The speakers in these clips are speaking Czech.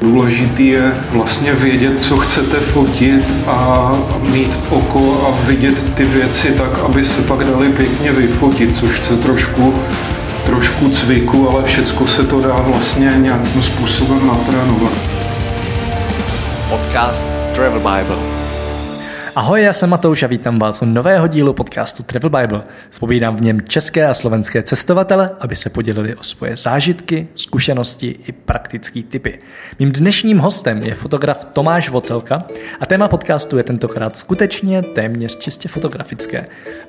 Důležitý je vlastně vědět, co chcete fotit a mít oko a vidět ty věci tak, aby se pak dali pěkně vyfotit, což chce trošku trošku cviku, ale všechno se to dá vlastně nějakým způsobem natrénovat. Podcast Travel Bible. Ahoj, já jsem Matouš a vítám vás u nového dílu podcastu Travel Bible. Spovídám v něm české a slovenské cestovatele, aby se podělili o svoje zážitky, zkušenosti i praktické typy. Mým dnešním hostem je fotograf Tomáš Vocelka a téma podcastu je tentokrát skutečně téměř čistě fotografické.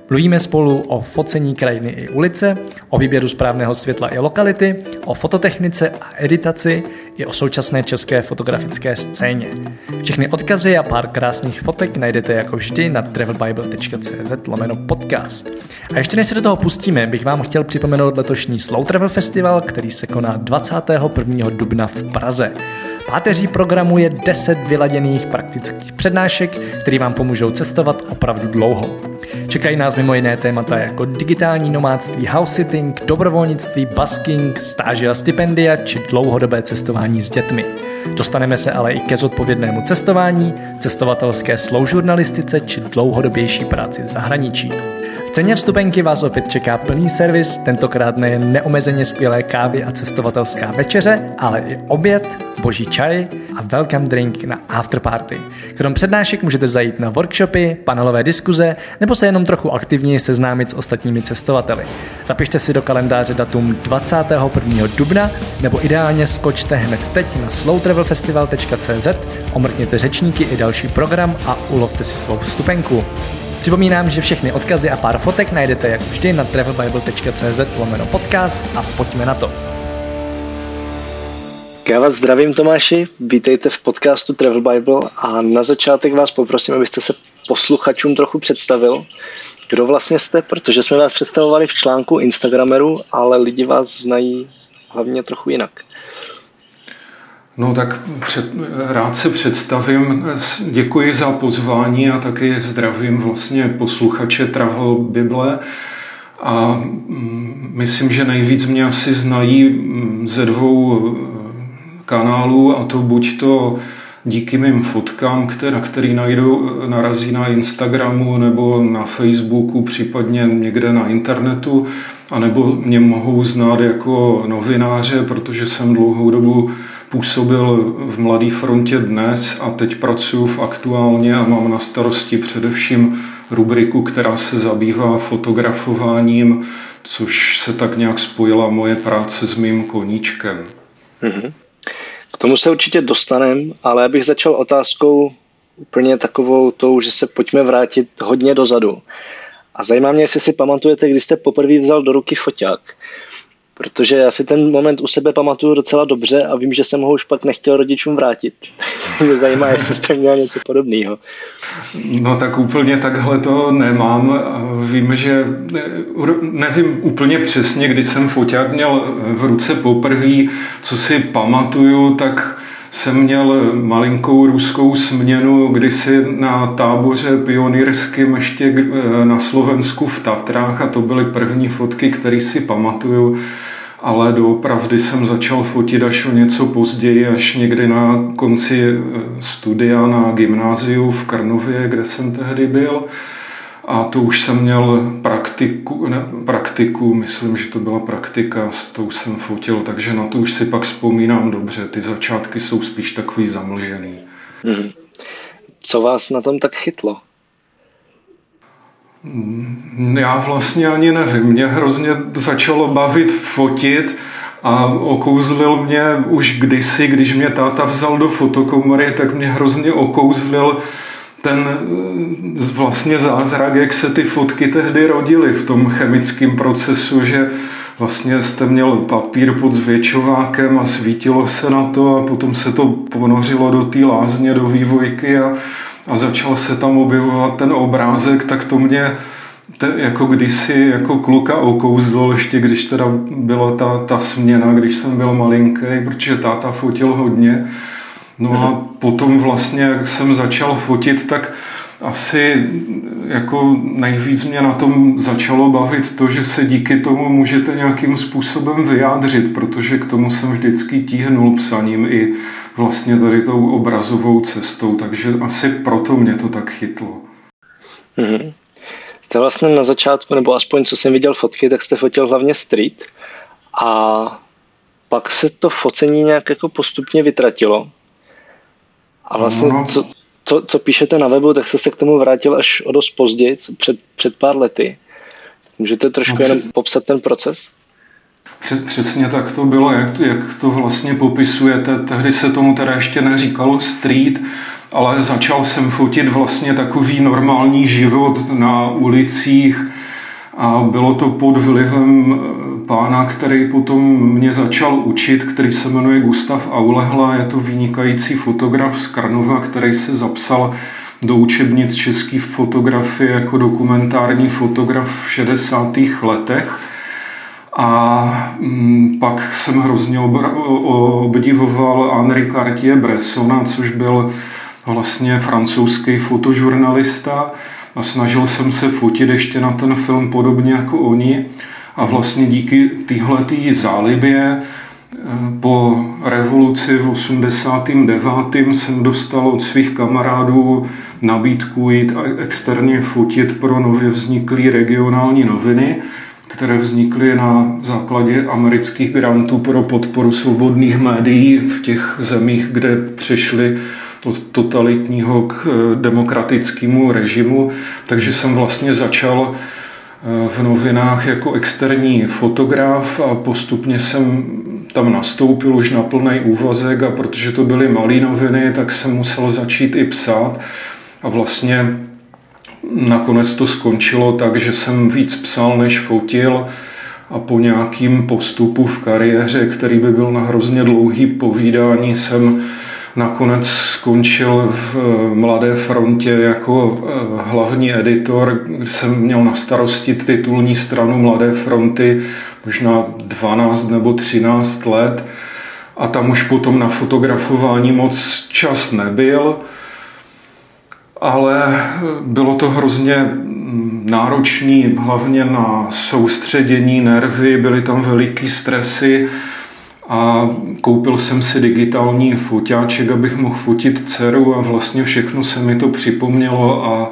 Mluvíme spolu o focení krajiny i ulice, o výběru správného světla i lokality, o fototechnice a editaci i o současné české fotografické scéně. Všechny odkazy a pár krásných fotek najdete jako vždy na travelbible.cz lomeno podcast. A ještě než se do toho pustíme, bych vám chtěl připomenout letošní Slow Travel Festival, který se koná 21. dubna v Praze. Páteří programu je 10 vyladěných praktických přednášek, které vám pomůžou cestovat opravdu dlouho. Čekají nás mimo jiné témata jako digitální nomádství, house sitting, dobrovolnictví, basking, stáže a stipendia či dlouhodobé cestování s dětmi. Dostaneme se ale i ke zodpovědnému cestování, cestovatelské sloužurnalistice či dlouhodobější práci v zahraničí. V ceně vstupenky vás opět čeká plný servis, tentokrát nejen neomezeně skvělé kávy a cestovatelská večeře, ale i oběd, boží čaj a welcome drink na afterparty. Krom přednášek můžete zajít na workshopy, panelové diskuze nebo se jenom trochu aktivněji seznámit s ostatními cestovateli. Zapište si do kalendáře datum 21. dubna nebo ideálně skočte hned teď na slowtravelfestival.cz, omrkněte řečníky i další program a ulovte si svou vstupenku. Připomínám, že všechny odkazy a pár fotek najdete jak vždy na travelbible.cz lomeno podcast a pojďme na to. Já vás zdravím Tomáši, vítejte v podcastu Travel Bible a na začátek vás poprosím, abyste se posluchačům trochu představil, kdo vlastně jste, protože jsme vás představovali v článku Instagrameru, ale lidi vás znají hlavně trochu jinak. No tak před, rád se představím. Děkuji za pozvání a taky zdravím vlastně posluchače Travel Bible. A mm, myslím, že nejvíc mě asi znají mm, ze dvou e, kanálů a to buď to díky mým fotkám, které, který najdu, narazí na Instagramu nebo na Facebooku, případně někde na internetu, anebo mě mohou znát jako novináře, protože jsem dlouhou dobu působil v Mladé frontě dnes a teď pracuji v aktuálně a mám na starosti především rubriku, která se zabývá fotografováním, což se tak nějak spojila moje práce s mým koníčkem. Mm-hmm. K tomu se určitě dostanem, ale já bych začal otázkou úplně takovou tou, že se pojďme vrátit hodně dozadu. A zajímá mě, jestli si pamatujete, kdy jste poprvé vzal do ruky foťák protože já si ten moment u sebe pamatuju docela dobře a vím, že jsem ho už pak nechtěl rodičům vrátit. Mě zajímá, jestli jste měl něco podobného. No tak úplně takhle to nemám. Vím, že nevím úplně přesně, kdy jsem foťák měl v ruce poprvé, co si pamatuju, tak jsem měl malinkou ruskou směnu kdysi na táboře pionýrským ještě na Slovensku v Tatrách a to byly první fotky, které si pamatuju ale doopravdy jsem začal fotit až o něco později, až někdy na konci eh, studia na gymnáziu v Karnově, kde jsem tehdy byl. A to už jsem měl praktiku, ne, praktiku, myslím, že to byla praktika, s tou jsem fotil, takže na to už si pak vzpomínám dobře. Ty začátky jsou spíš takový zamlžený. Mm-hmm. Co vás na tom tak chytlo? Já vlastně ani nevím. Mě hrozně začalo bavit fotit a okouzlil mě už kdysi, když mě táta vzal do fotokomory, tak mě hrozně okouzlil ten eh, vlastně zázrak, jak se ty fotky tehdy rodily v tom chemickém procesu, že vlastně jste měl papír pod zvětšovákem a svítilo se na to a potom se to ponořilo do té lázně, do vývojky a a začal se tam objevovat ten obrázek, tak to mě te, jako kdysi jako kluka okouzlo, ještě když teda byla ta, ta směna, když jsem byl malinký, protože táta fotil hodně. No a potom vlastně, jak jsem začal fotit, tak asi jako nejvíc mě na tom začalo bavit to, že se díky tomu můžete nějakým způsobem vyjádřit, protože k tomu jsem vždycky tíhnul psaním i vlastně tady tou obrazovou cestou, takže asi proto mě to tak chytlo. Mm-hmm. Jste vlastně na začátku, nebo aspoň co jsem viděl fotky, tak jste fotil hlavně street a pak se to focení nějak jako postupně vytratilo. A vlastně no. co, to, co píšete na webu, tak jste se k tomu vrátil až o dost později, před, před pár lety. Můžete trošku no, jenom popsat ten proces? Přesně tak to bylo, jak to, jak to vlastně popisujete. Tehdy se tomu teda ještě neříkalo street, ale začal jsem fotit vlastně takový normální život na ulicích a bylo to pod vlivem pána, který potom mě začal učit, který se jmenuje Gustav Aulehla, je to vynikající fotograf z Karnova, který se zapsal do učebnic české fotografie jako dokumentární fotograf v 60. letech. A mm, pak jsem hrozně obdivoval Henri Cartier-Bressona, což byl vlastně francouzský fotožurnalista a snažil jsem se fotit ještě na ten film podobně jako oni a vlastně díky téhletý zálibě eh, po revoluci v 89. jsem dostal od svých kamarádů nabídku jít externě fotit pro nově vzniklé regionální noviny, které vznikly na základě amerických grantů pro podporu svobodných médií v těch zemích, kde přešly od totalitního k eh, demokratickému režimu, takže jsem vlastně začal v novinách jako externí fotograf a postupně jsem tam nastoupil už na plný úvazek a protože to byly malé noviny, tak jsem musel začít i psát. A vlastně nakonec to skončilo tak, že jsem víc psal, než fotil a po nějakým postupu v kariéře, který by byl na hrozně dlouhý povídání, jsem Nakonec skončil v eh, Mladé frontě jako eh, hlavní editor, kde jsem měl na starosti titulní stranu Mladé fronty možná 12 nebo 13 let. A tam už potom na fotografování moc čas nebyl, ale eh, bylo to hrozně mm, náročný, hlavně na soustředění nervy, byly tam veliký stresy a koupil jsem si digitální foťáček, abych mohl fotit dceru a vlastně všechno se mi to připomnělo a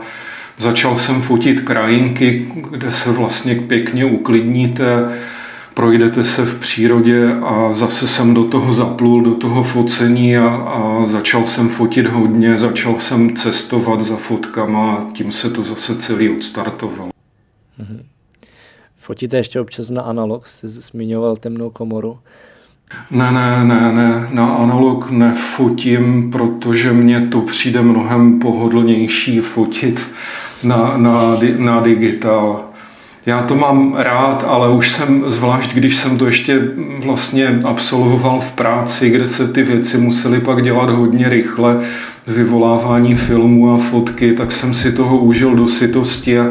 začal jsem fotit krajinky, kde se vlastně pěkně uklidníte, projdete se v přírodě a zase jsem do toho zaplul, do toho focení a, a začal jsem fotit hodně, začal jsem cestovat za fotkama a tím se to zase celý odstartovalo. Mm-hmm. Fotíte ještě občas na analog, jste zmiňoval temnou komoru. Ne, ne, ne, ne, na analog nefotím, protože mně to přijde mnohem pohodlnější fotit na, na, na digitál. Já to mám rád, ale už jsem, zvlášť když jsem to ještě vlastně absolvoval v práci, kde se ty věci musely pak dělat hodně rychle, vyvolávání filmů a fotky, tak jsem si toho užil do sytosti a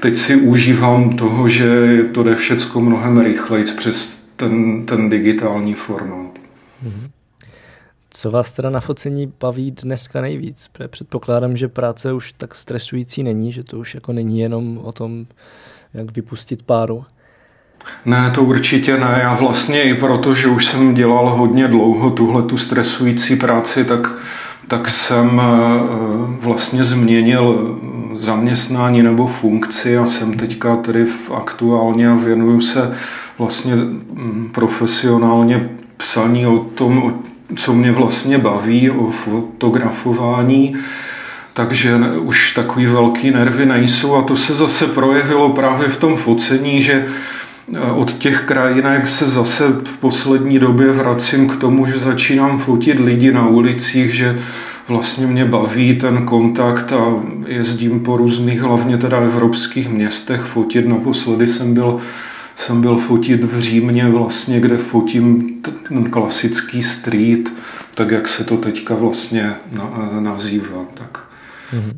teď si užívám toho, že to jde všecko mnohem rychleji přes ten, ten digitální formát. Mhm. Co vás teda na focení baví dneska nejvíc? Předpokládám, že práce už tak stresující není, že to už jako není jenom o tom, jak vypustit páru. Ne, to určitě ne. Já vlastně i proto, že už jsem dělal hodně dlouho tuhle tu stresující práci, tak, tak jsem eh, vlastně změnil zaměstnání nebo funkci a jsem teďka tedy v aktuálně a věnuju se vlastně mm, profesionálně psaní o tom, co mě vlastně baví, o fotografování, takže už takový velký nervy nejsou a to se zase projevilo právě v tom focení, že e, od těch krajinek se zase v poslední době vracím k tomu, že začínám fotit lidi na ulicích, že vlastně mě baví ten kontakt a jezdím po různých, hlavně teda evropských městech fotit. Naposledy jsem byl jsem byl fotit v Římě vlastně, kde fotím ten klasický street, tak jak se to teďka vlastně nazývá. Tak. Mm-hmm.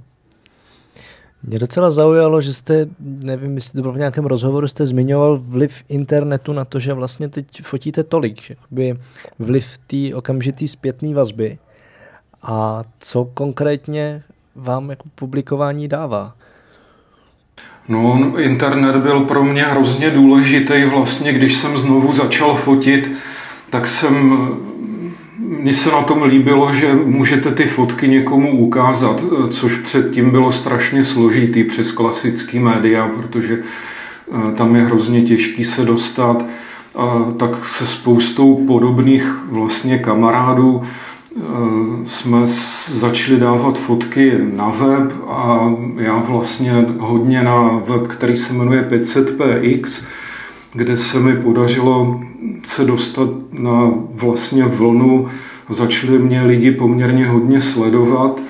Mě docela zaujalo, že jste, nevím, jestli to bylo v nějakém rozhovoru, jste zmiňoval vliv internetu na to, že vlastně teď fotíte tolik, že by vliv té okamžitý zpětné vazby. A co konkrétně vám jako publikování dává? No, internet byl pro mě hrozně důležitý. Vlastně, když jsem znovu začal fotit, tak jsem mně se na tom líbilo, že můžete ty fotky někomu ukázat, což předtím bylo strašně složitý přes klasický média, protože eh, tam je hrozně těžký se dostat. A tak se spoustou podobných vlastně kamarádů jsme začali dávat fotky na web a já vlastně hodně na web, který se jmenuje 500px, kde se mi podařilo se dostat na vlastně vlnu. Začali mě lidi poměrně hodně sledovat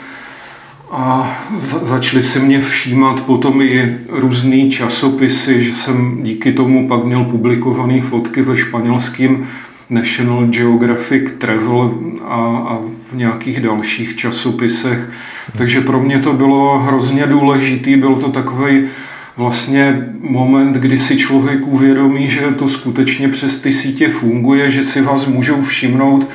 a začali se mě všímat potom i různý časopisy, že jsem díky tomu pak měl publikované fotky ve španělském National Geographic Travel a, a v nějakých dalších časopisech. Takže pro mě to bylo hrozně důležitý, byl to takový vlastně moment, kdy si člověk uvědomí, že to skutečně přes ty sítě funguje, že si vás můžou všimnout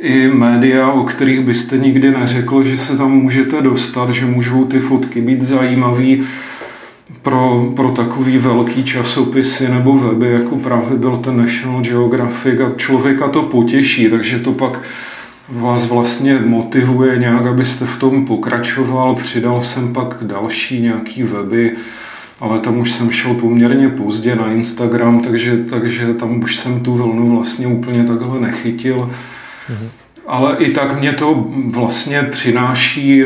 i média, o kterých byste nikdy neřekl, že se tam můžete dostat, že můžou ty fotky být zajímavé pro, pro takový velký časopisy nebo weby, jako právě byl ten National Geographic a člověka to potěší, takže to pak vás vlastně motivuje nějak, abyste v tom pokračoval. Přidal jsem pak další nějaký weby, ale tam už jsem šel poměrně pozdě na Instagram, takže, takže tam už jsem tu vlnu vlastně úplně takhle nechytil. Mm-hmm. Ale i tak mě to vlastně přináší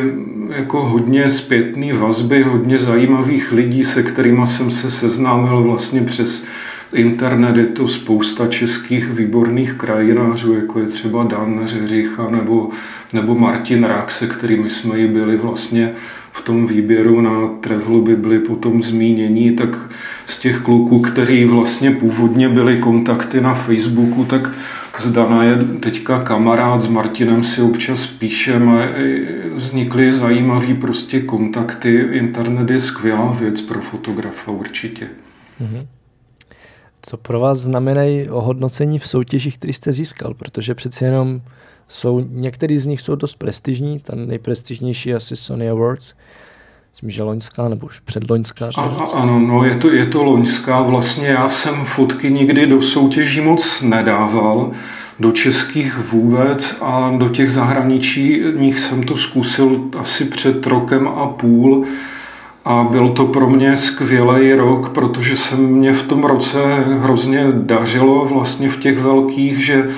jako hodně zpětný vazby, hodně zajímavých lidí, se kterými jsem se seznámil vlastně přes internet. Je to spousta českých výborných krajinářů, jako je třeba Dan Řeřicha nebo, nebo Martin Rák, se kterými jsme i byli vlastně v tom výběru na Travel Bibli potom zmínění, tak z těch kluků, který vlastně původně byly kontakty na Facebooku, tak z Dana je teďka kamarád, s Martinem si občas píšem a vznikly zajímavé prostě kontakty. Internet je skvělá věc pro fotografa určitě. Mm-hmm. Co pro vás znamenají ohodnocení v soutěžích, který jste získal? Protože přeci jenom jsou, některý z nich jsou dost prestižní, ta nejprestižnější asi Sony Awards, myslím, že loňská nebo už předloňská. A, ano, no je to, je to loňská. Vlastně já jsem fotky nikdy do soutěží moc nedával, do českých vůbec a do těch zahraničních jsem to zkusil asi před rokem a půl. A byl to pro mě skvělý rok, protože se mě v tom roce hrozně dařilo vlastně v těch velkých, že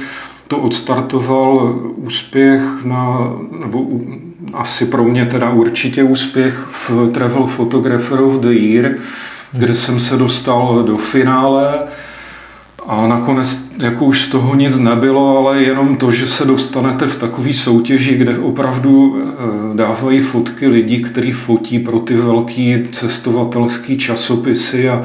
to odstartoval úspěch na, nebo asi pro mě teda určitě úspěch v Travel Photographer of the Year, kde jsem se dostal do finále. A nakonec jako už z toho nic nebylo, ale jenom to, že se dostanete v takové soutěži, kde opravdu eh, dávají fotky lidí, kteří fotí pro ty velký cestovatelský časopisy a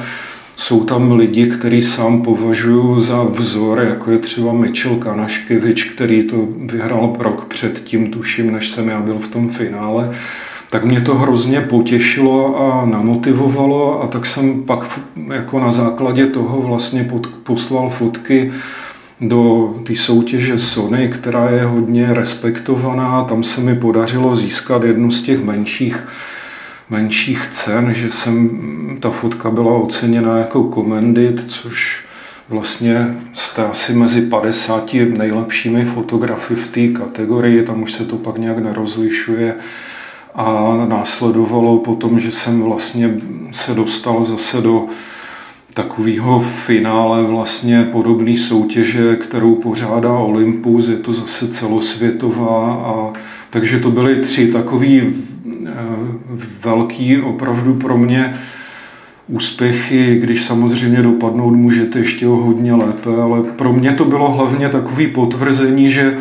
jsou tam lidi, který sám považuji za vzor, jako je třeba Mitchell Kanaškevič, který to vyhrál rok předtím, tuším, než jsem já byl v tom finále. Tak mě to hrozně potěšilo a namotivovalo a tak jsem pak jako na základě toho vlastně pod, poslal fotky do té soutěže Sony, která je hodně respektovaná. Tam se mi podařilo získat jednu z těch menších menších cen, že jsem, ta fotka byla oceněna jako Commendit, což vlastně jste asi mezi 50 nejlepšími fotografy v té kategorii, tam už se to pak nějak nerozlišuje. A následovalo potom, že jsem vlastně se dostal zase do takového finále vlastně podobné soutěže, kterou pořádá Olympus, je to zase celosvětová a takže to byly tři takové velký opravdu pro mě úspěchy, když samozřejmě dopadnout můžete ještě o hodně lépe, ale pro mě to bylo hlavně takové potvrzení, že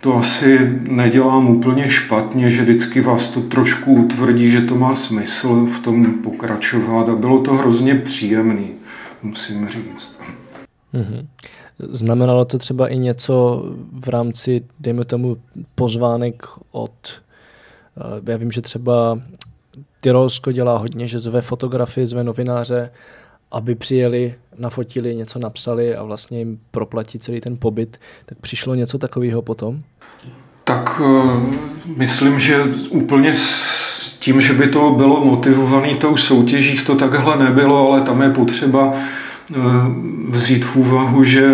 to asi nedělám úplně špatně, že vždycky vás to trošku utvrdí, že to má smysl v tom pokračovat a bylo to hrozně příjemný, musím říct. Mm-hmm. Znamenalo to třeba i něco v rámci, dejme tomu, pozvánek od, já vím, že třeba Tyrolsko dělá hodně, že zve fotografii, zve novináře, aby přijeli, nafotili, něco napsali a vlastně jim proplatí celý ten pobyt. Tak přišlo něco takového potom? Tak uh, myslím, že úplně tím, že by to bylo motivované tou soutěží, to takhle nebylo, ale tam je potřeba eh, vzít v úvahu, že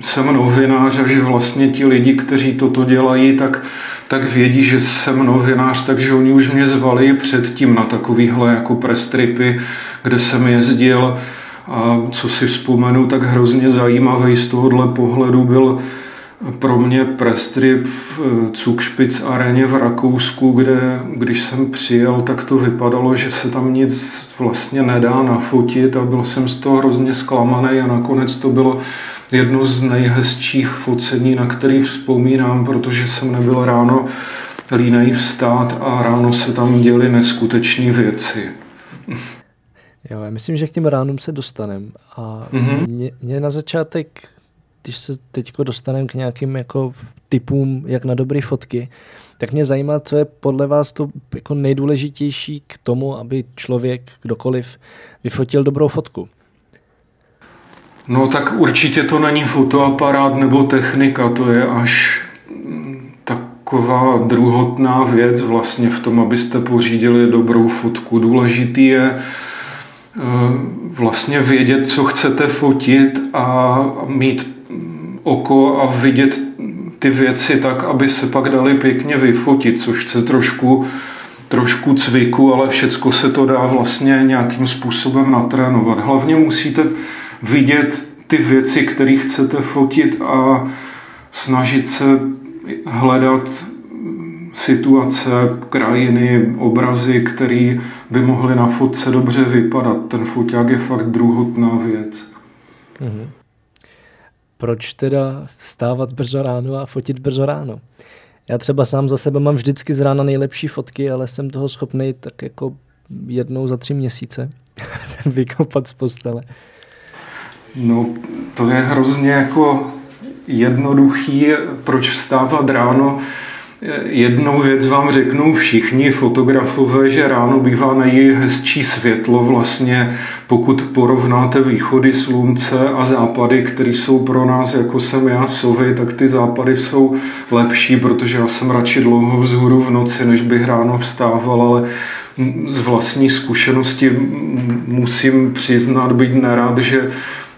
jsem novinář a že vlastně ti lidi, kteří toto dělají, tak, tak vědí, že jsem novinář, takže oni už mě zvali předtím na takovýhle jako prestripy, kde jsem jezdil. A co si vzpomenu, tak hrozně zajímavý z tohohle pohledu byl pro mě prestrip v eh, Zugspitz aréně v Rakousku, kde když jsem přijel, tak to vypadalo, že se tam nic vlastně nedá nafotit a byl jsem z toho hrozně zklamaný a nakonec to bylo jedno z nejhezčích focení, na který vzpomínám, protože jsem nebyl ráno línej vstát a ráno se tam děly neskutečné věci. Jo, já myslím, že k těm ránům se dostanem. A mm-hmm. mě, mě na začátek když se teď dostaneme k nějakým jako typům, jak na dobré fotky, tak mě zajímá, co je podle vás to jako nejdůležitější k tomu, aby člověk, kdokoliv, vyfotil dobrou fotku. No tak určitě to není fotoaparát nebo technika, to je až taková druhotná věc vlastně v tom, abyste pořídili dobrou fotku. Důležitý je eh, vlastně vědět, co chcete fotit a mít oko a vidět ty věci tak, aby se pak dali pěkně vyfotit, což chce trošku, trošku cviku, ale všecko se to dá vlastně nějakým způsobem natrénovat. Hlavně musíte vidět ty věci, které chcete fotit a snažit se hledat situace, krajiny, obrazy, které by mohly na fotce dobře vypadat. Ten foťák je fakt druhotná věc. Mm-hmm proč teda vstávat brzo ráno a fotit brzo ráno. Já třeba sám za sebe mám vždycky z rána nejlepší fotky, ale jsem toho schopný tak jako jednou za tři měsíce vykopat z postele. No, to je hrozně jako jednoduchý, proč vstávat ráno. Jednou věc vám řeknou všichni fotografové, že ráno bývá nejhezčí světlo vlastně, pokud porovnáte východy slunce a západy, které jsou pro nás, jako jsem já, sovy, tak ty západy jsou lepší, protože já jsem radši dlouho vzhůru v noci, než bych ráno vstával, ale z vlastní zkušenosti musím přiznat, být nerad, že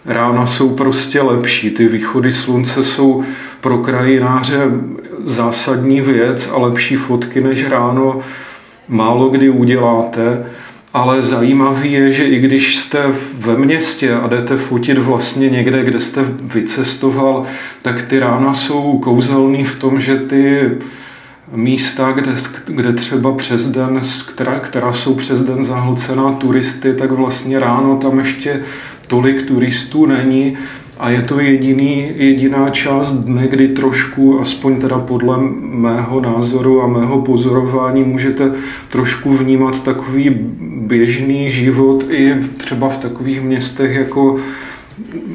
rána jsou prostě lepší. Ty východy slunce jsou pro krajináře zásadní věc a lepší fotky než ráno málo kdy uděláte. Ale zajímavý je, že i když jste ve městě a jdete fotit vlastně někde, kde jste vycestoval, tak ty rána jsou kouzelný v tom, že ty místa, kde, kde třeba přes den, která, která jsou přes den zahlcená turisty, tak vlastně ráno tam ještě tolik turistů není. A je to jediný, jediná část dne, kdy trošku, aspoň teda podle mého názoru a mého pozorování, můžete trošku vnímat takový běžný život i třeba v takových městech jako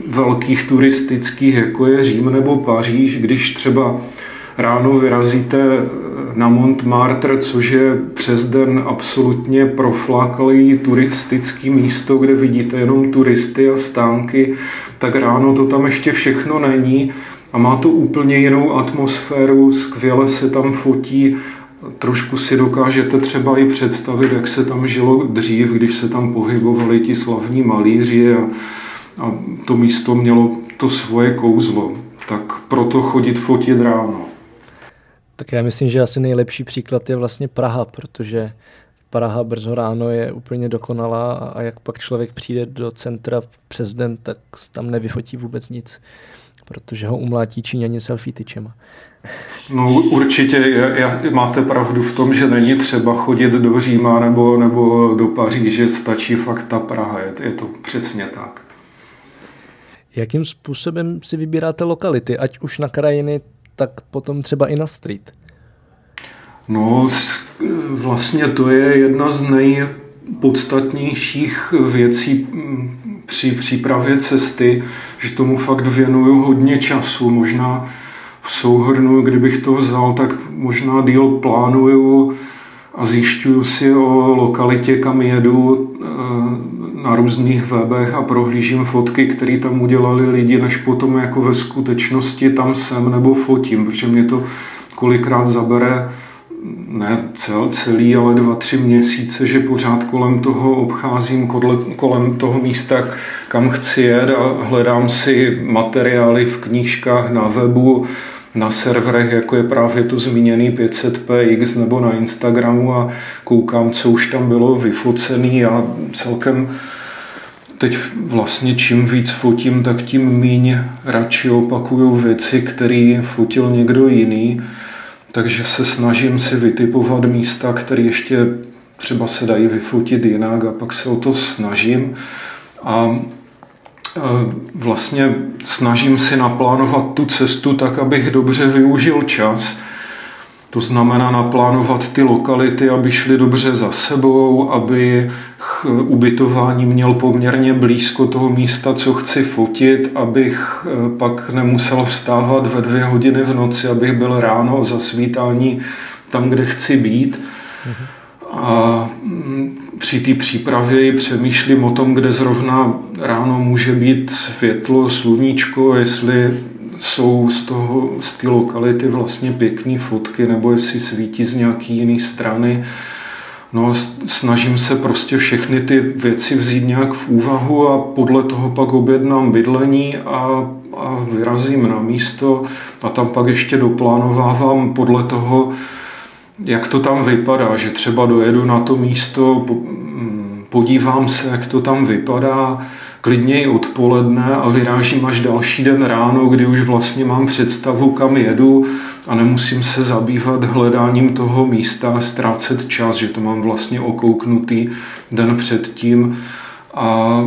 velkých turistických, jako je Řím nebo Paříž, když třeba ráno vyrazíte na Montmartre, což je přes den absolutně proflákalý turistický místo, kde vidíte jenom turisty a stánky, tak ráno to tam ještě všechno není a má to úplně jinou atmosféru, skvěle se tam fotí, trošku si dokážete třeba i představit, jak se tam žilo dřív, když se tam pohybovali ti slavní malíři a, a to místo mělo to svoje kouzlo. Tak proto chodit fotit ráno. Tak já myslím, že asi nejlepší příklad je vlastně Praha, protože Praha brzo ráno je úplně dokonalá a jak pak člověk přijde do centra přes den, tak tam nevyfotí vůbec nic, protože ho umlátí Číňani selfie tyčema. No určitě je, máte pravdu v tom, že není třeba chodit do Říma nebo, nebo do Paříže, stačí fakt ta Praha, je, je to přesně tak. Jakým způsobem si vybíráte lokality, ať už na krajiny, tak potom třeba i na street? No, vlastně to je jedna z nejpodstatnějších věcí při přípravě cesty, že tomu fakt věnuju hodně času. Možná v souhrnu, kdybych to vzal, tak možná díl plánuju a zjišťuju si o lokalitě, kam jedu eh, na různých webech a prohlížím fotky, které tam udělali lidi, než potom jako ve skutečnosti tam jsem nebo fotím, protože mě to kolikrát zabere ne cel, celý, ale dva, tři měsíce, že pořád kolem toho obcházím, kolem toho místa, kam chci jet a hledám si materiály v knížkách na webu, na serverech, jako je právě to zmíněný 500px nebo na Instagramu a koukám, co už tam bylo vyfocený. A celkem teď vlastně čím víc fotím, tak tím míň radši opakuju věci, které fotil někdo jiný. Takže se snažím si vytipovat místa, které ještě třeba se dají vyfotit jinak a pak se o to snažím. A vlastně snažím si naplánovat tu cestu tak, abych dobře využil čas. To znamená naplánovat ty lokality, aby šly dobře za sebou, aby ubytování měl poměrně blízko toho místa, co chci fotit, abych e, pak nemusel vstávat ve dvě hodiny v noci, abych byl ráno za svítání tam, kde chci být. A mm, při té přípravě přemýšlím o tom, kde zrovna ráno může být světlo, sluníčko, jestli jsou z, toho, z té lokality vlastně pěkné fotky, nebo jestli svítí z nějaký jiné strany. No, snažím se prostě všechny ty věci vzít nějak v úvahu a podle toho pak objednám bydlení a, a vyrazím na místo a tam pak ještě doplánovávám podle toho, jak to tam vypadá, že třeba dojedu na to místo, mm, podívám se, jak to tam vypadá, klidně i odpoledne a vyrážím až další den ráno, kdy už vlastně mám představu, kam jedu a nemusím se zabývat hledáním toho místa, ztrácet čas, že to mám vlastně okouknutý den předtím. A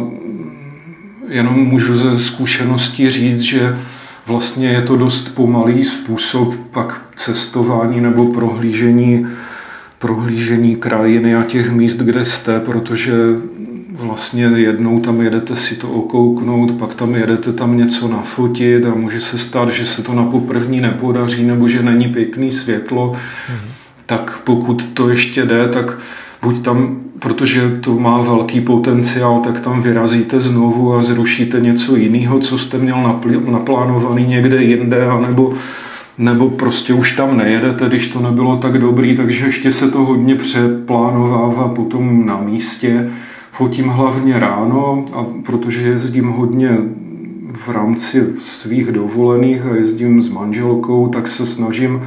jenom můžu ze zkušenosti říct, že vlastně je to dost pomalý způsob pak cestování nebo prohlížení, prohlížení krajiny a těch míst, kde jste, protože vlastně jednou tam jedete si to okouknout, pak tam jedete tam něco nafotit a může se stát, že se to na poprvní nepodaří nebo že není pěkný světlo, mm-hmm. tak pokud to ještě jde, tak buď tam, protože to má velký potenciál, tak tam vyrazíte znovu a zrušíte něco jiného, co jste měl naplánovaný někde jinde, anebo nebo prostě už tam nejedete, když to nebylo tak dobrý, takže ještě se to hodně přeplánovává potom na místě. Fotím hlavně ráno, a protože jezdím hodně v rámci svých dovolených a jezdím s manželkou, tak se snažím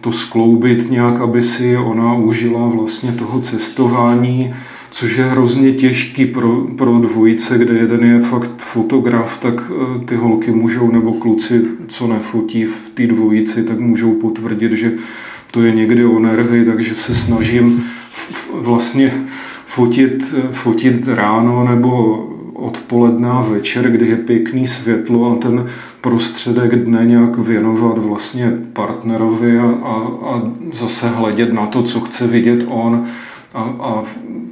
to skloubit nějak, aby si ona užila vlastně toho cestování, což je hrozně těžký pro, pro dvojice, kde jeden je fakt fotograf, tak e, ty holky můžou, nebo kluci, co nefotí v té dvojici, tak můžou potvrdit, že to je někdy o nervy, takže se snažím vlastně fotit, fotit ráno nebo odpoledne a večer, kdy je pěkný světlo a ten prostředek dne nějak věnovat vlastně partnerovi a, a, a zase hledět na to, co chce vidět on. A, a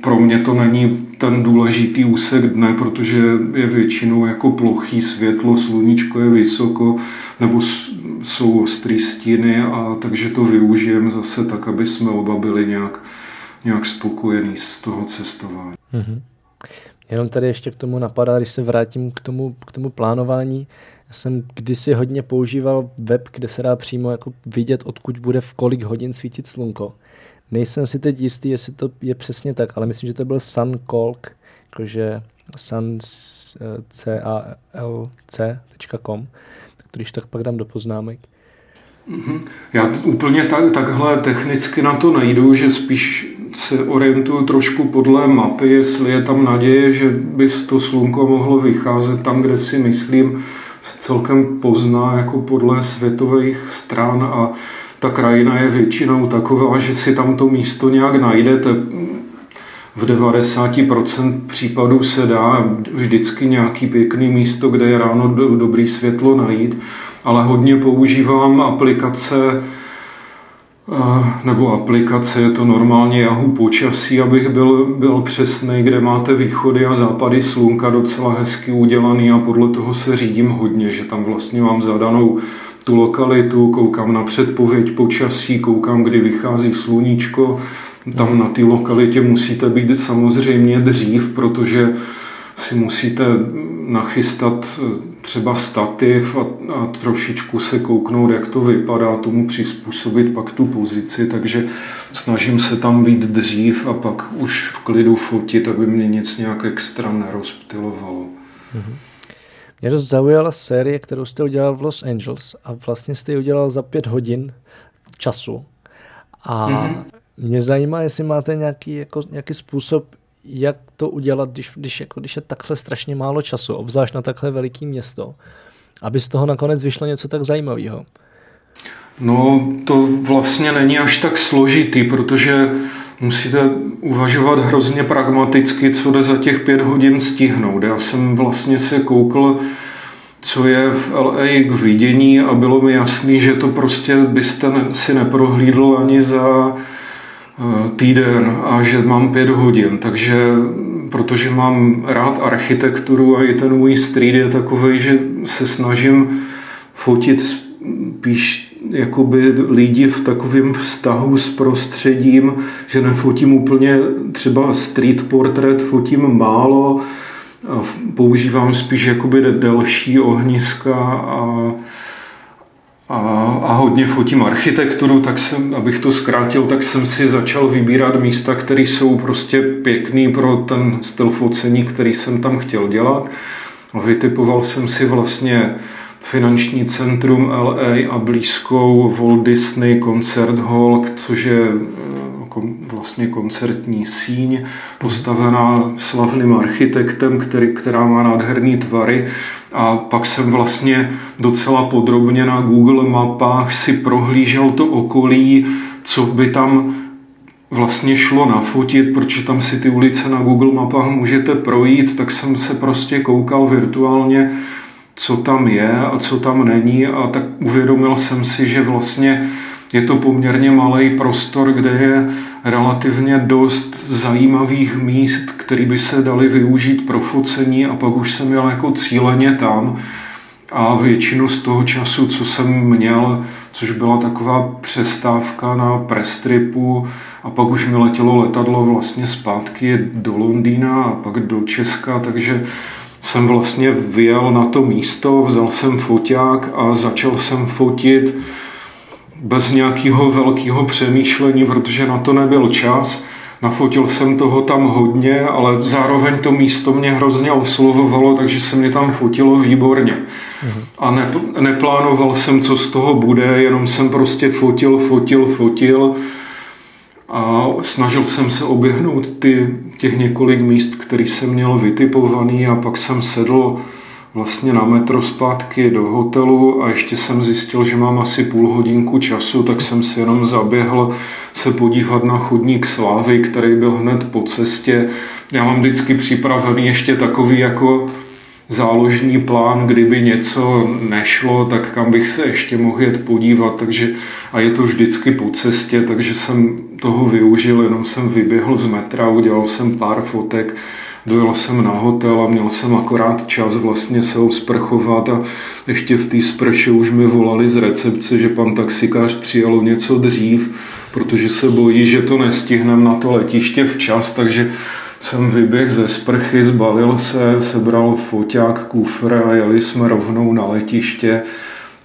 pro mě to není ten důležitý úsek dne, protože je většinou jako plochý světlo, sluníčko je vysoko, nebo jsou ostrý stíny, a takže to využijeme zase tak, aby jsme oba byli nějak, nějak spokojení z toho cestování. Mm-hmm. Jenom tady ještě k tomu napadá, když se vrátím k tomu, k tomu plánování. Já jsem kdysi hodně používal web, kde se dá přímo jako vidět, odkud bude v kolik hodin svítit slunko. Nejsem si teď jistý, jestli to je přesně tak, ale myslím, že to byl SunCalc, jakože suncalc.com, tak když tak pak dám do poznámek. Mhm. Já úplně tak, takhle technicky na to nejdu, že spíš se orientuju trošku podle mapy, jestli je tam naděje, že by to slunko mohlo vycházet tam, kde si myslím, se celkem pozná jako podle světových stran a ta krajina je většinou taková, že si tam to místo nějak najdete. V 90% případů se dá vždycky nějaký pěkný místo, kde je ráno dobrý světlo najít, ale hodně používám aplikace nebo aplikace, je to normálně Yahoo počasí, abych byl, byl přesný, kde máte východy a západy slunka docela hezky udělaný a podle toho se řídím hodně, že tam vlastně mám zadanou tu lokalitu, koukám na předpověď počasí, koukám, kdy vychází sluníčko, tam na té lokalitě musíte být samozřejmě dřív, protože si musíte nachystat třeba stativ a, a trošičku se kouknout, jak to vypadá, tomu přizpůsobit pak tu pozici, takže snažím se tam být dřív a pak už v klidu fotit, aby mě nic nějak extra nerozptilovalo. Mm-hmm. Mě dost zaujala série, kterou jste udělal v Los Angeles a vlastně jste ji udělal za pět hodin času. A mm-hmm. mě zajímá, jestli máte nějaký, jako, nějaký způsob, jak to udělat, když, když, jako, když je takhle strašně málo času, obzvlášť na takhle veliký město, aby z toho nakonec vyšlo něco tak zajímavého. No, to vlastně není až tak složitý, protože musíte uvažovat hrozně pragmaticky, co jde za těch pět hodin stihnout. Já jsem vlastně se koukl, co je v LA k vidění a bylo mi jasný, že to prostě byste si neprohlídl ani za týden a že mám pět hodin, takže protože mám rád architekturu a i ten můj street je takový, že se snažím fotit spíš jakoby lidi v takovém vztahu s prostředím, že nefotím úplně třeba street portrait, fotím málo, používám spíš jakoby delší ohniska a, a, a hodně fotím architekturu, tak jsem, abych to zkrátil, tak jsem si začal vybírat místa, které jsou prostě pěkný pro ten styl focení, který jsem tam chtěl dělat. Vytipoval jsem si vlastně finanční centrum LA a blízkou Walt Disney Concert Hall, což je eh, vlastně koncertní síň, postavená slavným architektem, který, která má nádherný tvary. A pak jsem vlastně docela podrobně na Google mapách si prohlížel to okolí, co by tam vlastně šlo nafotit, protože tam si ty ulice na Google mapách můžete projít, tak jsem se prostě koukal virtuálně co tam je a co tam není a tak uvědomil jsem si, že vlastně je to poměrně malý prostor, kde je relativně dost zajímavých míst, které by se daly využít pro focení a pak už jsem jel jako cíleně tam. A většinu z toho času, co jsem měl, což byla taková přestávka na prestripu a pak už mi letělo letadlo vlastně zpátky do Londýna a pak do Česka, takže jsem vlastně vyjel na to místo, vzal jsem foťák a začal jsem fotit bez nějakého velkého přemýšlení, protože na to nebyl čas. Nafotil jsem toho tam hodně, ale zároveň to místo mě hrozně oslovovalo, takže se mě tam fotilo výborně. A ne, neplánoval jsem, co z toho bude, jenom jsem prostě fotil, fotil, fotil a snažil jsem se oběhnout ty, těch několik míst, které jsem měl vytipovaný a pak jsem sedl vlastně na metro zpátky do hotelu a ještě jsem zjistil, že mám asi půl hodinku času, tak jsem si jenom zaběhl se podívat na chodník Slávy, který byl hned po cestě. Já mám vždycky připravený ještě takový jako záložní plán, kdyby něco nešlo, tak kam bych se ještě mohl jet podívat, takže a je to vždycky po cestě, takže jsem toho využil, jenom jsem vyběhl z metra, udělal jsem pár fotek, dojel jsem na hotel a měl jsem akorát čas vlastně se osprchovat a ještě v té sprše už mi volali z recepce, že pan taxikář přijel něco dřív, protože se bojí, že to nestihnem na to letiště včas, takže jsem vyběh ze sprchy, zbalil se, sebral foťák, kufr a jeli jsme rovnou na letiště.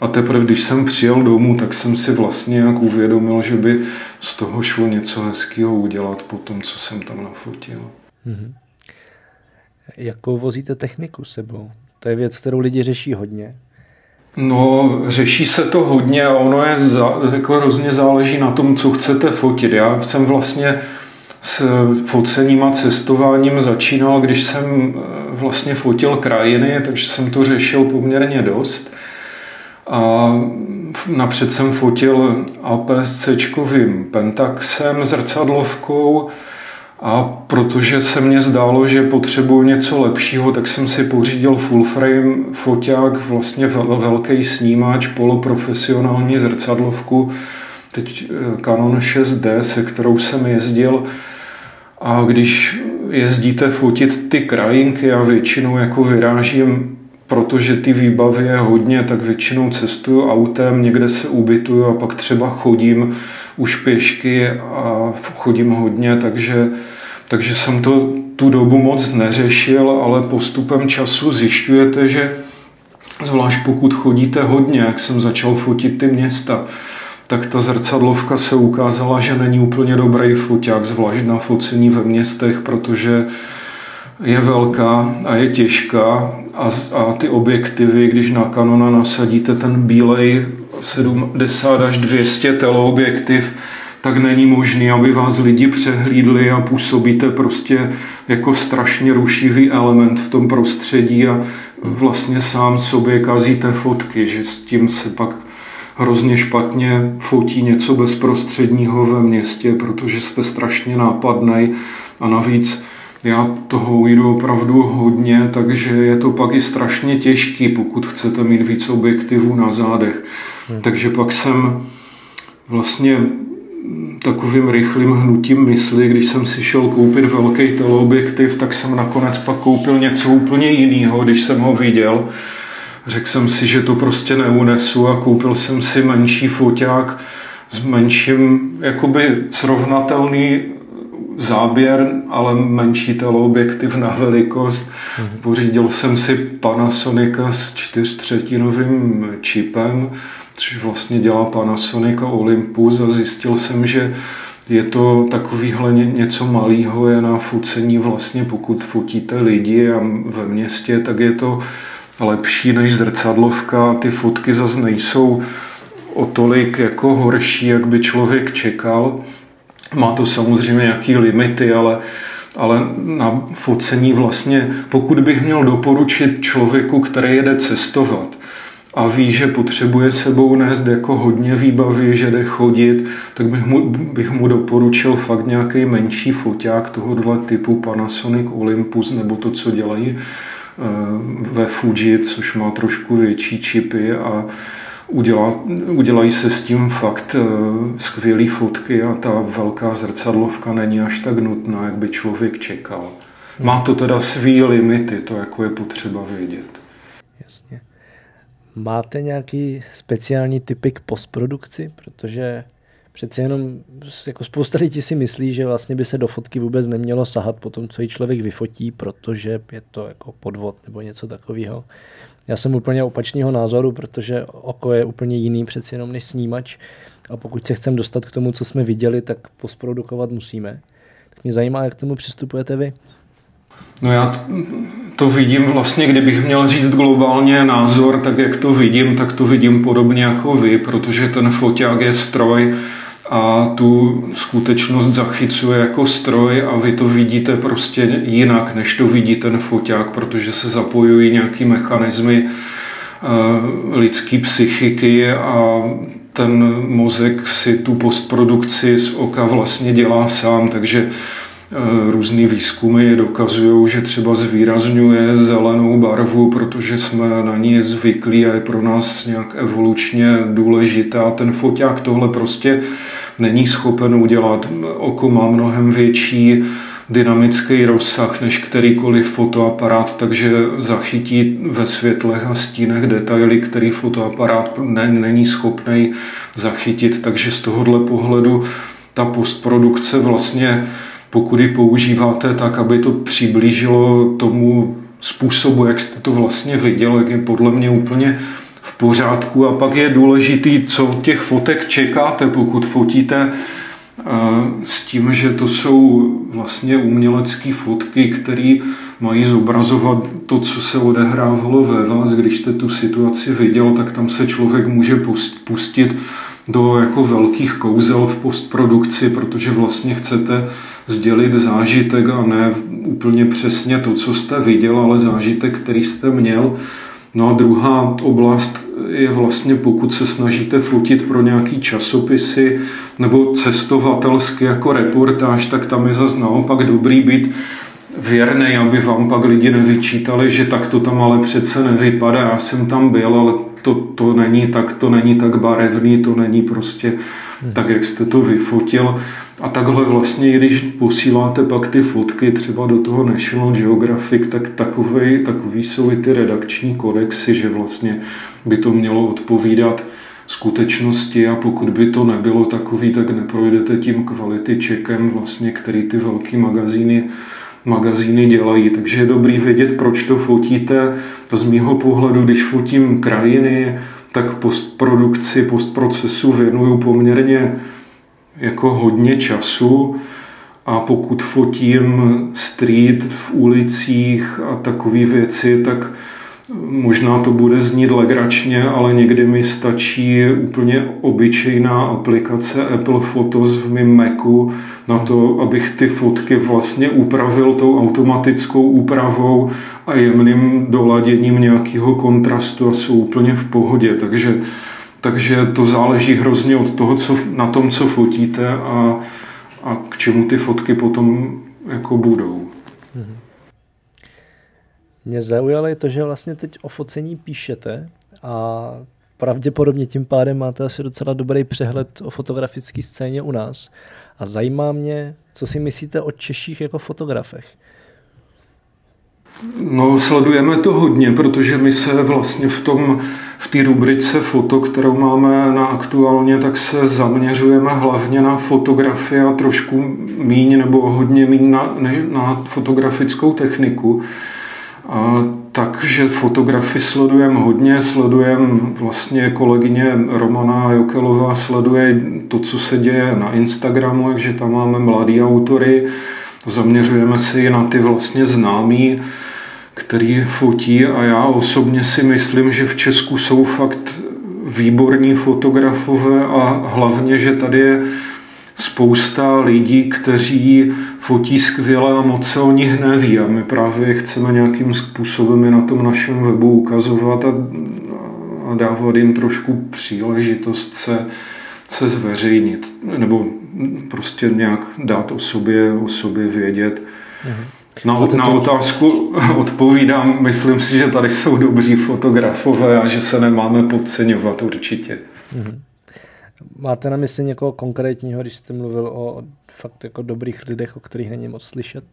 A teprve, když jsem přijel domů, tak jsem si vlastně jak uvědomil, že by z toho šlo něco hezkého udělat po tom, co jsem tam nafotil. Mm-hmm. Jakou vozíte techniku sebou? To je věc, kterou lidi řeší hodně. No, řeší se to hodně a ono je za, jako hrozně záleží na tom, co chcete fotit. Já jsem vlastně s focením a cestováním začínal, když jsem eh, vlastně fotil krajiny, takže jsem to řešil poměrně dost. A napřed jsem fotil APS-C Pentaxem zrcadlovkou a protože se mně zdálo, že potřebuji něco lepšího, tak jsem si pořídil full frame foťák, vlastně velký snímač, poloprofesionální zrcadlovku, teď eh, Canon 6D, se kterou jsem jezdil. A když jezdíte fotit ty krajinky, já většinou jako vyrážím, protože ty výbavy je hodně, tak většinou cestuju autem, někde se ubytuju a pak třeba chodím už pěšky a chodím hodně, takže takže jsem to tu dobu moc neřešil, ale postupem času zjišťujete, že zvlášť pokud chodíte hodně, jak jsem začal fotit ty města, tak ta zrcadlovka se ukázala, že není úplně dobrý foťák, zvlášť na focení ve městech, protože je velká a je těžká a, a ty objektivy, když na Canona nasadíte ten bílej 70 až 200 teleobjektiv, tak není možný, aby vás lidi přehlídli a působíte prostě jako strašně rušivý element v tom prostředí a vlastně sám sobě kazíte fotky, že s tím se pak hrozně špatně fotí něco bezprostředního ve městě, protože jste strašně nápadný a navíc já toho ujdu opravdu hodně, takže je to pak i strašně těžký, pokud chcete mít víc objektivů na zádech. Hmm. Takže pak jsem vlastně takovým rychlým hnutím mysli, když jsem si šel koupit velký teleobjektiv, tak jsem nakonec pak koupil něco úplně jiného, když jsem ho viděl. Řekl jsem si, že to prostě neunesu a koupil jsem si menší foťák s menším, jakoby srovnatelný záběr, ale menší teleobjektiv na velikost. Mm-hmm. Pořídil jsem si Panasonica s čtyřtřetinovým čipem, což vlastně dělá Panasonic a Olympus a zjistil jsem, že je to takovýhle něco malého, je na focení vlastně, pokud fotíte lidi a ve městě, tak je to lepší než zrcadlovka. Ty fotky zase nejsou o tolik jako horší, jak by člověk čekal. Má to samozřejmě nějaké limity, ale, ale na focení vlastně, pokud bych měl doporučit člověku, který jede cestovat, a ví, že potřebuje sebou nést jako hodně výbavy, že jde chodit, tak bych mu, bych mu doporučil fakt nějaký menší foťák tohohle typu Panasonic Olympus nebo to, co dělají eh, ve Fuji, což má trošku větší čipy a udělá, udělají se s tím fakt eh, skvělé fotky a ta velká zrcadlovka není až tak nutná, jak by člověk čekal. Má to teda svý limity, to jako je potřeba vědět. Jasně. Máte nějaký speciální typy k postprodukci? Protože přece jenom jako spousta lidí si myslí, že vlastně by se do fotky vůbec nemělo sahat po tom, co ji člověk vyfotí, protože je to jako podvod nebo něco takového. Já jsem úplně opačného názoru, protože oko je úplně jiný přeci jenom než snímač a pokud se chceme dostat k tomu, co jsme viděli, tak postprodukovat musíme. Tak mě zajímá, jak k tomu přistupujete vy. No já to vidím vlastně, kdybych měl říct globálně názor, tak jak to vidím, tak to vidím podobně jako vy, protože ten foťák je stroj a tu skutečnost zachycuje jako stroj a vy to vidíte prostě jinak, než to vidí ten foťák, protože se zapojují nějaký mechanismy eh, lidské psychiky a ten mozek si tu postprodukci z oka vlastně dělá sám, takže Eh, různý výzkumy dokazují, že třeba zvýrazňuje zelenou barvu, protože jsme na ní zvyklí a je pro nás nějak evolučně důležitá. Ten foťák tohle prostě není schopen udělat. Oko má mnohem větší dynamický rozsah než kterýkoliv fotoaparát, takže zachytí ve světlech a stínech detaily, který fotoaparát ne, není schopný zachytit. Takže z tohohle pohledu ta postprodukce vlastně pokud ji používáte tak, aby to přiblížilo tomu způsobu, jak jste to vlastně viděl, jak je podle mě úplně pořádku. A pak je důležitý, co těch fotek čekáte, pokud fotíte eh, s tím, že to jsou vlastně umělecké fotky, které mají zobrazovat to, co se odehrávalo ve vás. Když jste tu situaci viděl, tak tam se člověk může pustit do jako velkých kouzel v postprodukci, protože vlastně chcete sdělit zážitek a ne úplně přesně to, co jste viděl, ale zážitek, který jste měl. No a druhá oblast je vlastně, pokud se snažíte fotit pro nějaký časopisy nebo cestovatelsky jako reportáž, tak tam je zase naopak dobrý být věrný, aby vám pak lidi nevyčítali, že tak to tam ale přece nevypadá. Já jsem tam byl, ale to, to není tak, to není tak barevný, to není prostě hmm. tak, jak jste to vyfotil. A takhle vlastně, když posíláte pak ty fotky třeba do toho National Geographic, tak takový, takový jsou i ty redakční kodexy, že vlastně by to mělo odpovídat skutečnosti a pokud by to nebylo takový, tak neprojdete tím kvality čekem, vlastně, který ty velké magazíny magazíny dělají, takže je dobrý vědět, proč to fotíte. Z mýho pohledu, když fotím krajiny, tak postprodukci, postprocesu věnuju poměrně jako hodně času a pokud fotím street v ulicích a takové věci, tak Možná to bude znít legračně, ale někdy mi stačí úplně obyčejná aplikace Apple Photos v mém Macu na to, abych ty fotky vlastně upravil tou automatickou úpravou a jemným doladěním nějakého kontrastu a jsou úplně v pohodě. Takže, takže to záleží hrozně od toho, co, na tom, co fotíte a, a k čemu ty fotky potom jako budou. Mě zaujalo je to, že vlastně teď o focení píšete a pravděpodobně tím pádem máte asi docela dobrý přehled o fotografické scéně u nás. A zajímá mě, co si myslíte o Češích jako fotografech. No, sledujeme to hodně, protože my se vlastně v tom, v té rubrice foto, kterou máme na aktuálně, tak se zaměřujeme hlavně na fotografii a trošku míň nebo hodně míň na, na fotografickou techniku. Takže fotografy sledujeme hodně, sledujeme vlastně kolegyně Romana Jokelová, sleduje to, co se děje na Instagramu, takže tam máme mladý autory, zaměřujeme se i na ty vlastně známý, který fotí. A já osobně si myslím, že v Česku jsou fakt výborní fotografové a hlavně, že tady je spousta lidí, kteří fotí skvěle a moc se o nich neví a my právě chceme nějakým způsobem i na tom našem webu ukazovat a, a dávat jim trošku příležitost se, se zveřejnit nebo prostě nějak dát o sobě, o sobě vědět. Mhm. Na, na otázku odpovídám, myslím si, že tady jsou dobří fotografové a že se nemáme podceňovat určitě. Mm-hmm. Máte na mysli někoho konkrétního, když jste mluvil o fakt jako dobrých lidech, o kterých není moc slyšet?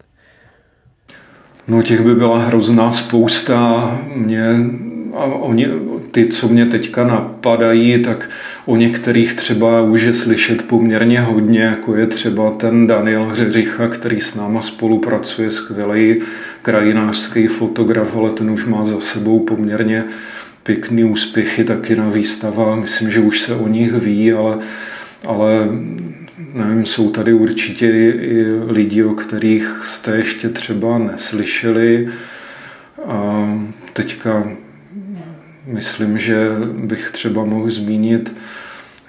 No těch by byla hrozná spousta. Mě, a oni, ty, co mě teďka napadají, tak o některých třeba už je slyšet poměrně hodně, jako je třeba ten Daniel Hřeřicha, který s náma spolupracuje, skvělý krajinářský fotograf, ale ten už má za sebou poměrně pěkný úspěchy taky na výstavách. Myslím, že už se o nich ví, ale, ale nevím, jsou tady určitě i lidi, o kterých jste ještě třeba neslyšeli. A teďka myslím, že bych třeba mohl zmínit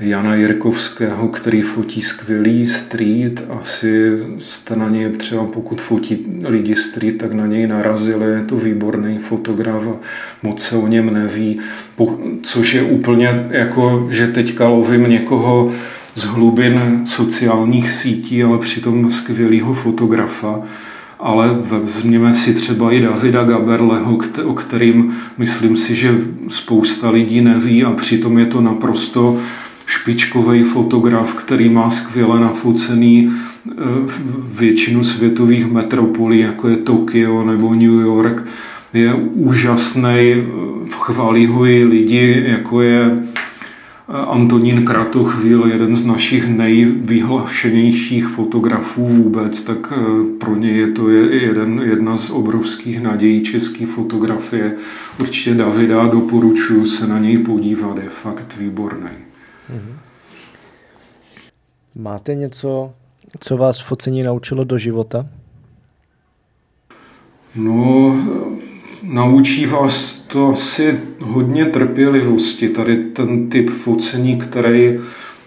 Jana Jirkovského, který fotí skvělý street. Asi jste na něj třeba, pokud fotí lidi street, tak na něj narazili. Je to výborný fotograf a moc se o něm neví. Což je úplně jako, že teďka lovím někoho z hlubin sociálních sítí, ale přitom skvělého fotografa ale vezměme si třeba i Davida Gaberleho, o kterým myslím si, že spousta lidí neví a přitom je to naprosto špičkový fotograf, který má skvěle nafocený eh, většinu světových metropolí, jako je Tokio nebo New York. Je úžasný, eh, chválí ho i lidi, jako je eh, Antonín Kratochvíl, jeden z našich nejvyhlašenějších fotografů vůbec, tak pro ně je to jeden, jedna z obrovských nadějí české fotografie. Určitě Davida doporučuji se na něj podívat, je fakt výborný. Mm-hmm. Máte něco, co vás focení naučilo do života? No, naučí vás to asi hodně trpělivosti, tady ten typ focení, který,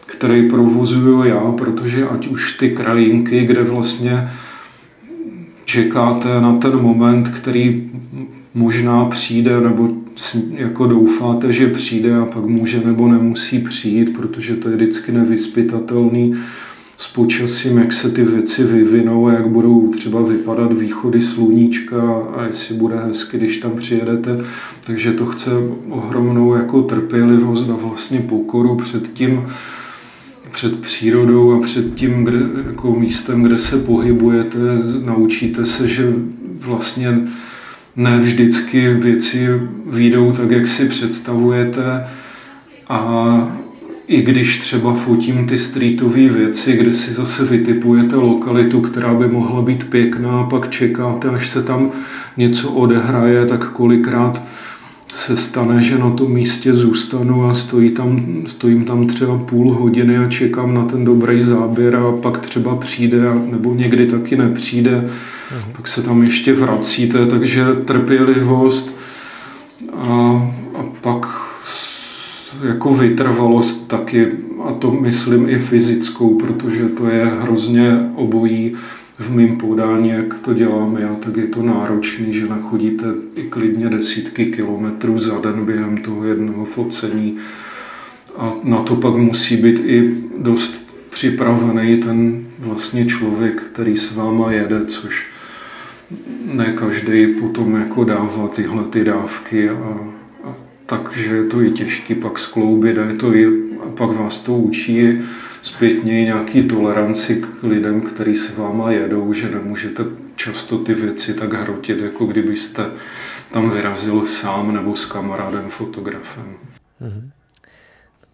který provozuju já, protože ať už ty krajinky, kde vlastně čekáte na ten moment, který možná přijde, nebo jako doufáte, že přijde a pak může nebo nemusí přijít, protože to je vždycky nevyspytatelný s počasím, jak se ty věci vyvinou jak budou třeba vypadat východy sluníčka a jestli bude hezky, když tam přijedete. Takže to chce ohromnou jako trpělivost a vlastně pokoru před tím, před přírodou a před tím kde, jako místem, kde se pohybujete. Naučíte se, že vlastně ne vždycky věci výjdou tak, jak si představujete. A i když třeba fotím ty streetové věci, kde si zase vytipujete lokalitu, která by mohla být pěkná, pak čekáte, až se tam něco odehraje, tak kolikrát se stane, že na tom místě zůstanu a stojí tam, stojím tam třeba půl hodiny a čekám na ten dobrý záběr a pak třeba přijde, nebo někdy taky nepřijde, uh-huh. pak se tam ještě vracíte, takže trpělivost a, a pak jako vytrvalost taky, a to myslím i fyzickou, protože to je hrozně obojí v mém podání, jak to dělám já, tak je to náročný, že nachodíte i klidně desítky kilometrů za den během toho jednoho focení. A na to pak musí být i dost připravený ten vlastně člověk, který s váma jede, což ne každý potom jako dává tyhle ty dávky a, a takže je to i těžké pak skloubit a, je to i, a pak vás to učí zpětně nějaký toleranci k lidem, kteří s váma jedou, že nemůžete často ty věci tak hrotit, jako kdybyste tam vyrazil sám nebo s kamarádem fotografem. Mm-hmm.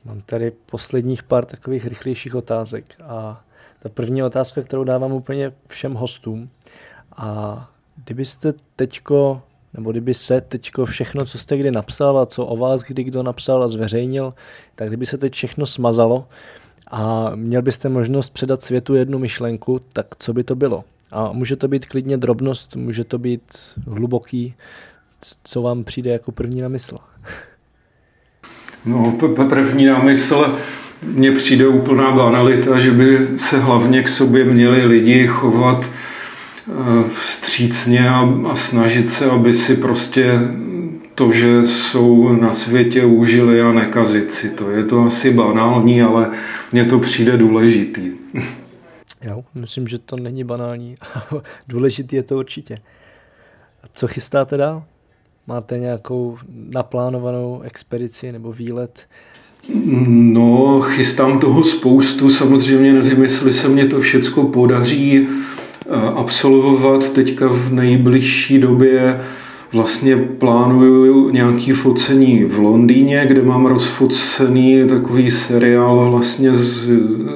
Mám tady posledních pár takových rychlejších otázek a ta první otázka, kterou dávám úplně všem hostům a kdybyste teďko, nebo kdyby se teďko všechno, co jste kdy napsal a co o vás kdy kdo napsal a zveřejnil, tak kdyby se teď všechno smazalo, a měl byste možnost předat světu jednu myšlenku, tak co by to bylo? A může to být klidně drobnost, může to být hluboký, co vám přijde jako první na mysl? No, první na mysl mně přijde úplná banalita, že by se hlavně k sobě měli lidi chovat eh, vstřícně a, a snažit se, aby si prostě to, že jsou na světě užili a nekazit si to. Je to asi banální, ale mně to přijde důležitý. Jo, myslím, že to není banální. důležitý je to určitě. Co chystáte dál? Máte nějakou naplánovanou expedici nebo výlet? No, chystám toho spoustu. Samozřejmě nevím, jestli se mě to všechno podaří eh, absolvovat teďka v nejbližší době vlastně plánuju nějaký focení v Londýně, kde mám rozfocený takový seriál vlastně z,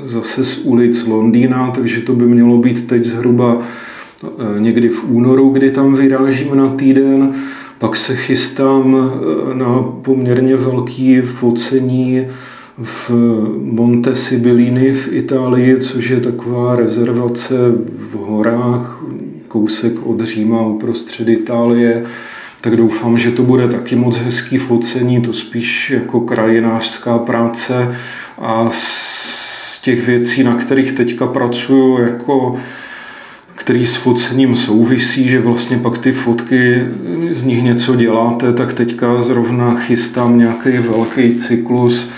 zase z ulic Londýna, takže to by mělo být teď zhruba eh, někdy v únoru, kdy tam vyrážím na týden. Pak se chystám eh, na poměrně velký focení v Monte Sibillini v Itálii, což je taková rezervace v horách kousek od Říma uprostřed Itálie, tak doufám, že to bude taky moc hezký focení, to spíš jako krajinářská práce. A z těch věcí, na kterých teďka pracuju, jako který s focením souvisí, že vlastně pak ty fotky, z nich něco děláte, tak teďka zrovna chystám nějaký velký cyklus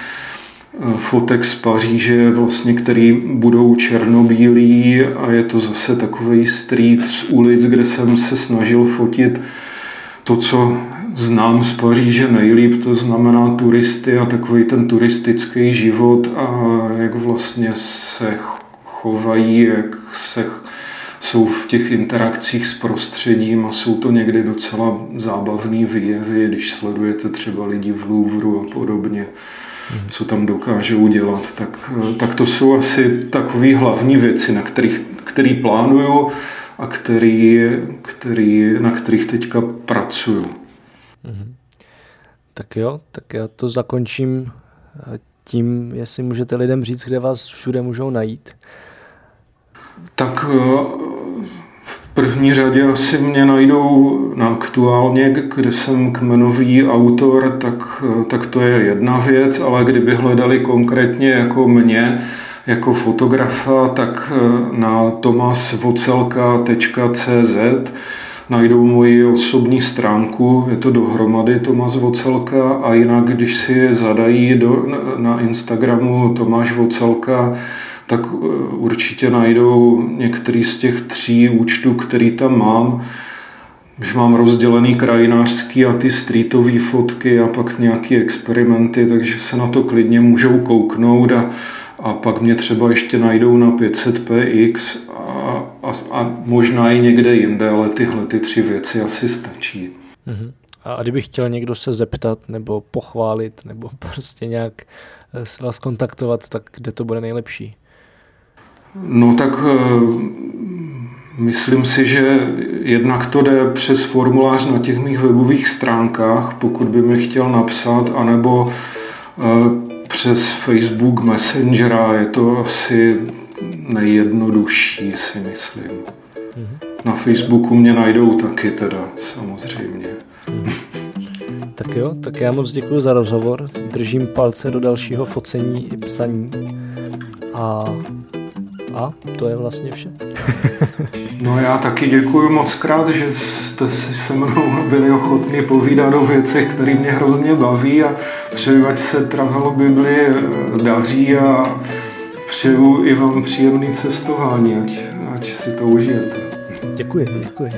fotek z Paříže, vlastně, který budou černobílí a je to zase takový street z ulic, kde jsem se snažil fotit to, co znám z Paříže nejlíp, to znamená turisty a takový ten turistický život a jak vlastně se chovají, jak se jsou v těch interakcích s prostředím a jsou to někdy docela zábavné výjevy, když sledujete třeba lidi v Louvru a podobně co tam dokážou dělat. Tak, tak to jsou asi takové hlavní věci, na kterých, který plánuju a který, který, na kterých teďka pracuju. Mm-hmm. Tak jo, tak já to zakončím tím, jestli můžete lidem říct, kde vás všude můžou najít. Tak první řadě asi mě najdou na aktuálně, kde jsem kmenový autor, tak, tak to je jedna věc, ale kdyby hledali konkrétně jako mě, jako fotografa, tak eh, na tomasvocelka.cz najdou moji osobní stránku, je to dohromady Tomas Vocelka a jinak, když si zadají do, na Instagramu Tomáš Vocelka, tak eh, určitě najdou některý z těch tří účtů, který tam mám. Už mám rozdělený krajinářský a ty streetové fotky a pak nějaké experimenty, takže se na to klidně můžou kouknout a, a pak mě třeba ještě najdou na 500px a, a, a možná i někde jinde, ale tyhle ty tři věci asi stačí. Mm-hmm. A kdyby chtěl někdo se zeptat nebo pochválit nebo prostě nějak eh, s vás kontaktovat, tak kde to bude nejlepší? No tak myslím si, že jednak to jde přes formulář na těch mých webových stránkách, pokud by mi chtěl napsat, anebo přes Facebook Messengera je to asi nejjednodušší, si myslím. Mm-hmm. Na Facebooku mě najdou taky teda, samozřejmě. Mm-hmm. Tak jo, tak já moc děkuji za rozhovor. Držím palce do dalšího focení i psaní. A, a to je vlastně vše. no já taky děkuji moc krát, že jste si se mnou byli ochotni povídat o věcech, které mě hrozně baví a přeju, ať se Travel Bibli daří a přeju i vám příjemné cestování, ať, ať si to užijete. Děkuji, děkuji.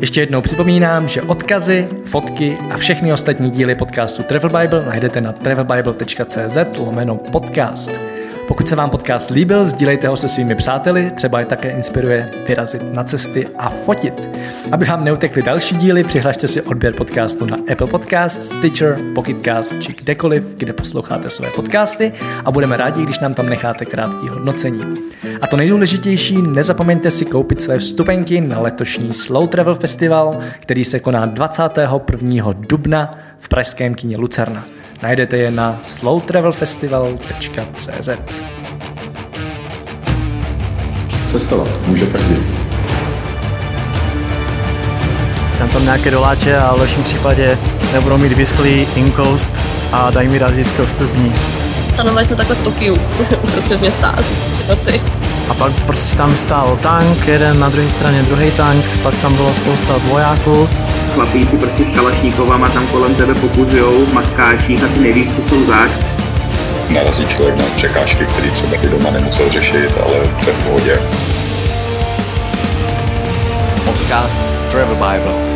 Ještě jednou připomínám, že odkazy, fotky a všechny ostatní díly podcastu Travel Bible najdete na travelbible.cz lomeno podcast. Pokud se vám podcast líbil, sdílejte ho se svými přáteli, třeba je také inspiruje vyrazit na cesty a fotit. Aby vám neutekly další díly, přihlašte si odběr podcastu na Apple Podcast, Stitcher, Pocketcast či kdekoliv, kde posloucháte své podcasty a budeme rádi, když nám tam necháte krátký hodnocení. A to nejdůležitější, nezapomeňte si koupit své vstupenky na letošní Slow Travel Festival, který se koná 21. dubna v pražském kině Lucerna. Najdete je na slowtravelfestival.cz Cestovat může každý. Dám tam nějaké doláče a v lepším případě nebudou mít vysklý inkoust a dají mi razítko vstupní. Stanovali jsme takhle v Tokiu, uprostřed města asi. A pak prostě tam stál tank, jeden na druhé straně druhý tank, pak tam bylo spousta vojáků chlapíci prostě s kalašníkovama tam kolem tebe pokuzujou v maskáčích a ty nevíš, co jsou zač. Narazí člověk na překážky, které třeba i doma nemusel řešit, ale to je v pohodě. Podcast Travel Bible